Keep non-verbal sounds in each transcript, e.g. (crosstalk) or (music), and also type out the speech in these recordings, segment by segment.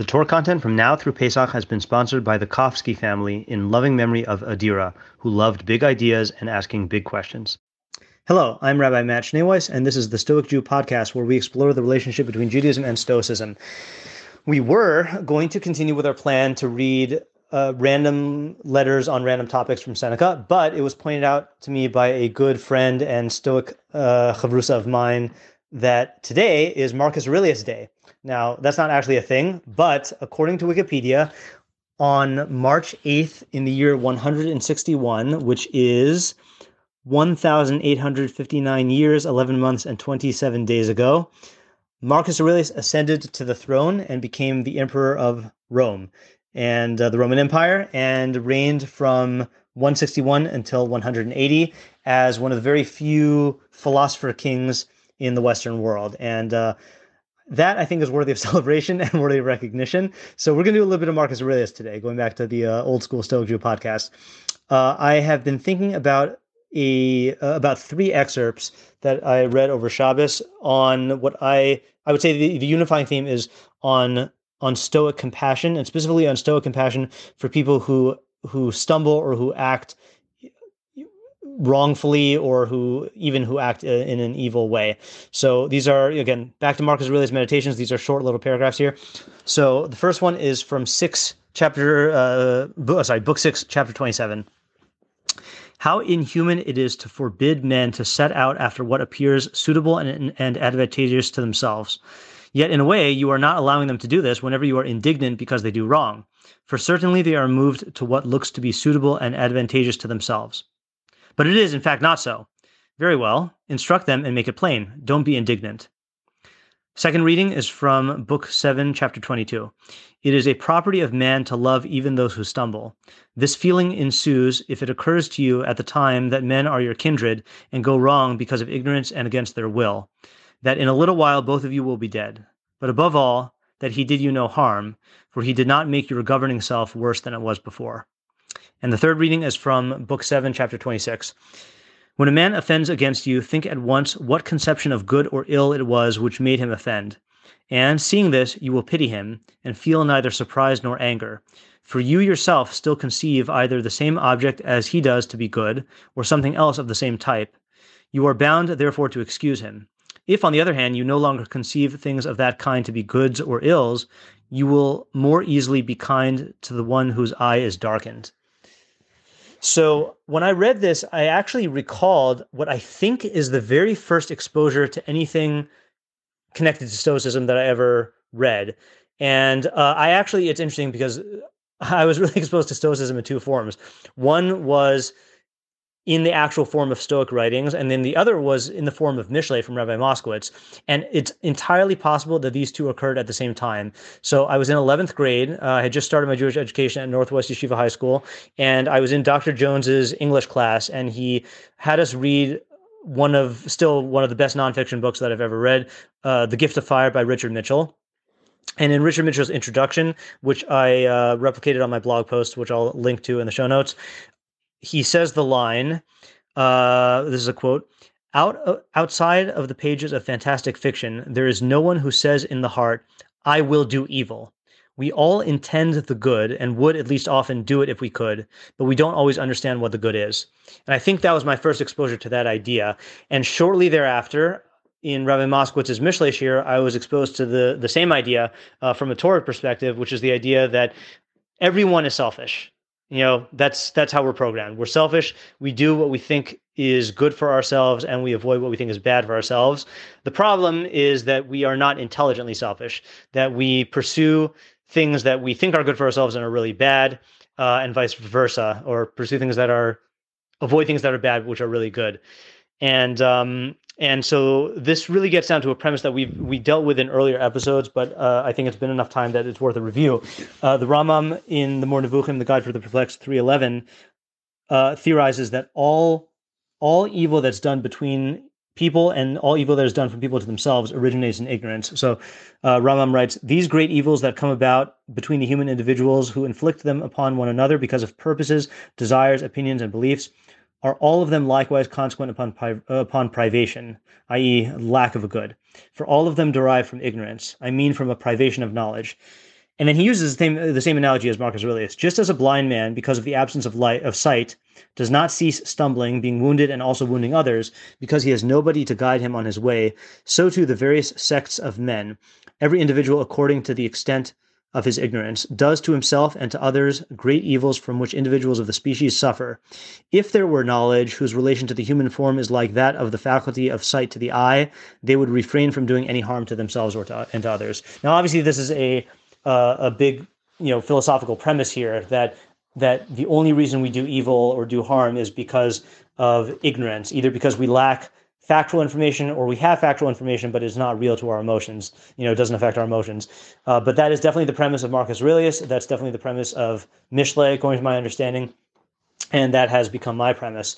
The Torah content from now through Pesach has been sponsored by the Kofsky family in loving memory of Adira, who loved big ideas and asking big questions. Hello, I'm Rabbi Matt Schneeweiss, and this is the Stoic Jew podcast where we explore the relationship between Judaism and Stoicism. We were going to continue with our plan to read uh, random letters on random topics from Seneca, but it was pointed out to me by a good friend and Stoic uh, chavrusa of mine that today is Marcus Aurelius Day. Now, that's not actually a thing, but according to Wikipedia, on March 8th in the year 161, which is 1,859 years, 11 months, and 27 days ago, Marcus Aurelius ascended to the throne and became the emperor of Rome and uh, the Roman Empire and reigned from 161 until 180 as one of the very few philosopher kings in the Western world. And uh, that I think is worthy of (laughs) celebration and worthy of recognition. So we're going to do a little bit of Marcus Aurelius today, going back to the uh, old school Stoic Jew podcast. Uh, I have been thinking about a uh, about three excerpts that I read over Shabbos on what I I would say the, the unifying theme is on on Stoic compassion and specifically on Stoic compassion for people who who stumble or who act wrongfully or who even who act uh, in an evil way. So these are again back to Marcus Aurelius Meditations. These are short little paragraphs here. So the first one is from six chapter uh, sorry book six chapter twenty seven. How inhuman it is to forbid men to set out after what appears suitable and, and advantageous to themselves. Yet, in a way, you are not allowing them to do this whenever you are indignant because they do wrong. For certainly they are moved to what looks to be suitable and advantageous to themselves. But it is, in fact, not so. Very well, instruct them and make it plain. Don't be indignant. Second reading is from Book 7, Chapter 22. It is a property of man to love even those who stumble. This feeling ensues if it occurs to you at the time that men are your kindred and go wrong because of ignorance and against their will, that in a little while both of you will be dead. But above all, that he did you no harm, for he did not make your governing self worse than it was before. And the third reading is from Book 7, Chapter 26. When a man offends against you, think at once what conception of good or ill it was which made him offend. And seeing this, you will pity him, and feel neither surprise nor anger. For you yourself still conceive either the same object as he does to be good, or something else of the same type. You are bound, therefore, to excuse him. If, on the other hand, you no longer conceive things of that kind to be goods or ills, you will more easily be kind to the one whose eye is darkened. So when I read this, I actually recalled what I think is the very first exposure to anything connected to Stoicism that I ever read. And uh, I actually, it's interesting because (laughs) I was really (laughs) exposed to Stoicism in two forms. One was in the actual form of Stoic writings, and then the other was in the form of Mishle from Rabbi Moskowitz. And it's entirely possible that these two occurred at the same time. So I was in 11th grade. Uh, I had just started my Jewish education at Northwest Yeshiva High School, and I was in Dr. Jones's English class, and he had us read one of still one of the best nonfiction books that I've ever read, uh, The Gift of Fire by Richard Mitchell. And in Richard Mitchell's introduction, which I uh, replicated on my blog post, which I'll link to in the show notes, he says the line uh, this is a quote out uh, outside of the pages of fantastic fiction there is no one who says in the heart i will do evil we all intend the good and would at least often do it if we could but we don't always understand what the good is. And i think that was my first exposure to that idea. And shortly thereafter in Rabbi Moskowitz's Mishle here, I was exposed to the the same idea uh, from a Torah perspective, which is the idea that everyone is selfish you know that's that's how we're programmed. We're selfish. We do what we think is good for ourselves and we avoid what we think is bad for ourselves. The problem is that we are not intelligently selfish that we pursue things that we think are good for ourselves and are really bad uh, and vice versa or pursue things that are avoid things that are bad which are really good and um, and so this really gets down to a premise that we we dealt with in earlier episodes, but uh, I think it's been enough time that it's worth a review. Uh, the Rambam in the Moreh Nevuchim, the Guide for the Perplexed, three eleven, uh, theorizes that all all evil that's done between people and all evil that is done from people to themselves originates in ignorance. So uh, Rambam writes, these great evils that come about between the human individuals who inflict them upon one another because of purposes, desires, opinions, and beliefs are all of them likewise consequent upon, upon privation, i.e., lack of a good. For all of them derive from ignorance, I mean from a privation of knowledge. And then he uses the same, the same analogy as Marcus Aurelius. Just as a blind man, because of the absence of light of sight, does not cease stumbling, being wounded and also wounding others, because he has nobody to guide him on his way, so too the various sects of men, every individual according to the extent of his ignorance, does to himself and to others great evils from which individuals of the species suffer. If there were knowledge whose relation to the human form is like that of the faculty of sight to the eye, they would refrain from doing any harm to themselves or to, and to others. Now, obviously, this is a uh, a big you know philosophical premise here that that the only reason we do evil or do harm is because of ignorance, either because we lack factual information or we have factual information, but it's not real to our emotions. You know, it doesn't affect our emotions. Uh, but that is definitely the premise of Marcus Aurelius. That's definitely the premise of Mishle, according to my understanding. And that has become my premise.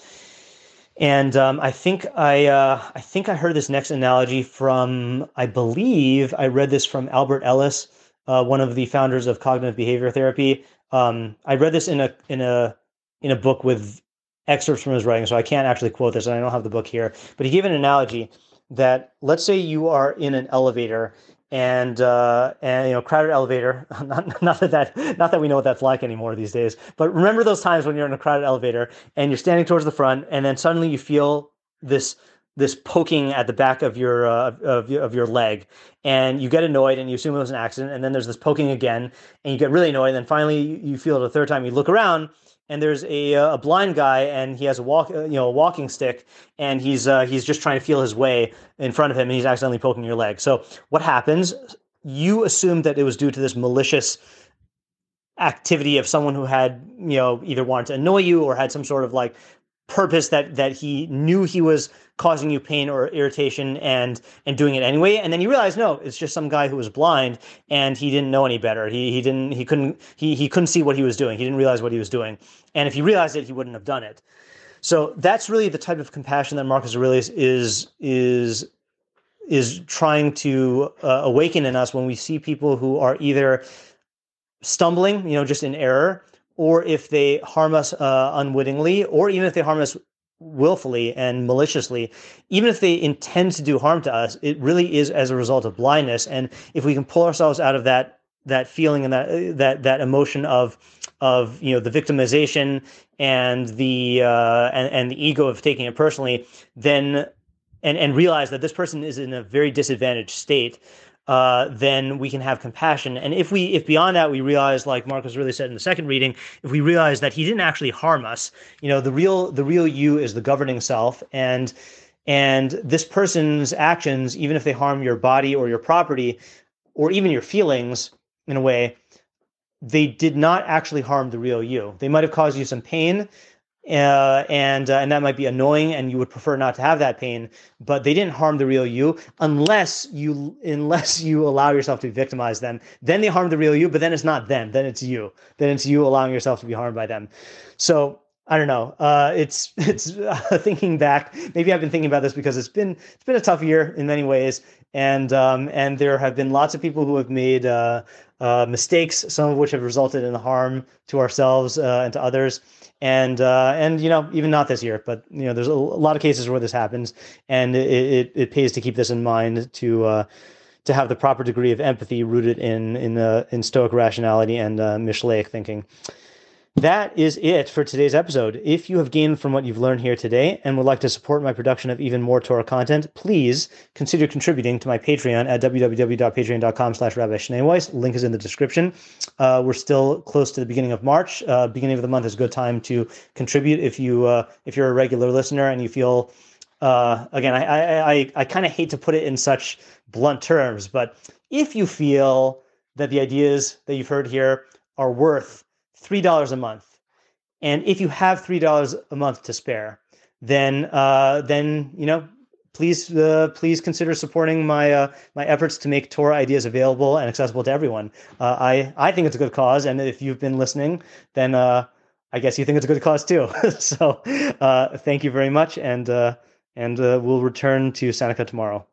And um, I think I uh, I think I heard this next analogy from I believe I read this from Albert Ellis, uh, one of the founders of cognitive behavior therapy. Um, I read this in a in a in a book with excerpts from his writing, so I can't actually quote this, and I don't have the book here. But he gave an analogy that let's say you are in an elevator and uh, and you know crowded elevator. (laughs) Not, not that that not that we know what that's like anymore these days. But remember those times when you're in a crowded elevator and you're standing towards the front, and then suddenly you feel this this poking at the back of your uh, of, of your leg and you get annoyed and you assume it was an accident and then there's this poking again and you get really annoyed and then finally you feel it a third time you look around and there's a, uh, a blind guy and he has a walk uh, you know a walking stick and he's uh, he's just trying to feel his way in front of him and he's accidentally poking your leg. So what happens you assume that it was due to this malicious activity of someone who had you know either wanted to annoy you or had some sort of like purpose that that he knew he was causing you pain or irritation and and doing it anyway. And then you realize no it's just some guy who was blind and he didn't know any better. He he didn't he couldn't he he couldn't see what he was doing. He didn't realize what he was doing. And if he realized it he wouldn't have done it. So that's really the type of compassion that Marcus Aurelius is is is trying to uh, awaken in us when we see people who are either stumbling you know just in error or if they harm us uh, unwittingly, or even if they harm us willfully and maliciously, even if they intend to do harm to us, it really is as a result of blindness. And if we can pull ourselves out of that that feeling and that that that emotion of of you know the victimization and the uh, and, and the ego of taking it personally, then and and realize that this person is in a very disadvantaged state, uh, then we can have compassion. And if we, if beyond that we realize, like Marcus Aurelius said in the second reading, if we realize that he didn't actually harm us, you know, the real, the real you is the governing self, and and this person's actions, even if they harm your body or your property, or even your feelings, in a way, they did not actually harm the real you. They might have caused you some pain uh, and uh, and that might be annoying, and you would prefer not to have that pain. But they didn't harm the real you, unless you unless you allow yourself to victimize them. Then they harm the real you, but then it's not them. Then it's you. Then it's you allowing yourself to be harmed by them. So I don't know. Uh, it's (laughs) it's uh, thinking back. Maybe I've been thinking about this because it's been it's been a tough year in many ways, and um, and there have been lots of people who have made uh, uh, mistakes, some of which have resulted in harm to ourselves uh, and to others and uh, and you know even not this year, but you know there's a, lot of cases where this happens, and it, it, it pays to keep this in mind to uh, to have the proper degree of empathy rooted in in uh, in Stoic rationality and uh, thinking that is it for today's episode. If you have gained from what you've learned here today and would like to support my production of even more Torah content, please consider contributing to my Patreon at www.patreon.com slash Rabbi. Link is in the description. Uh, we're still close to the beginning of March. Uh, beginning of the month is a good time to contribute if you uh, if you're a regular listener and you feel uh, again, I I, I, I kind of hate to put it in such blunt terms, but if you feel that the ideas that you've heard here are worth $3 a month. And if you have $3 a month to spare, then uh, then you know please uh, please consider supporting my uh, my efforts to make Torah ideas available and accessible to everyone. Uh, I I think it's a good cause, and if you've been listening, then uh, I guess you think it's a good cause too. (laughs) so uh, thank you very much, and uh, and we'll return to Seneca tomorrow.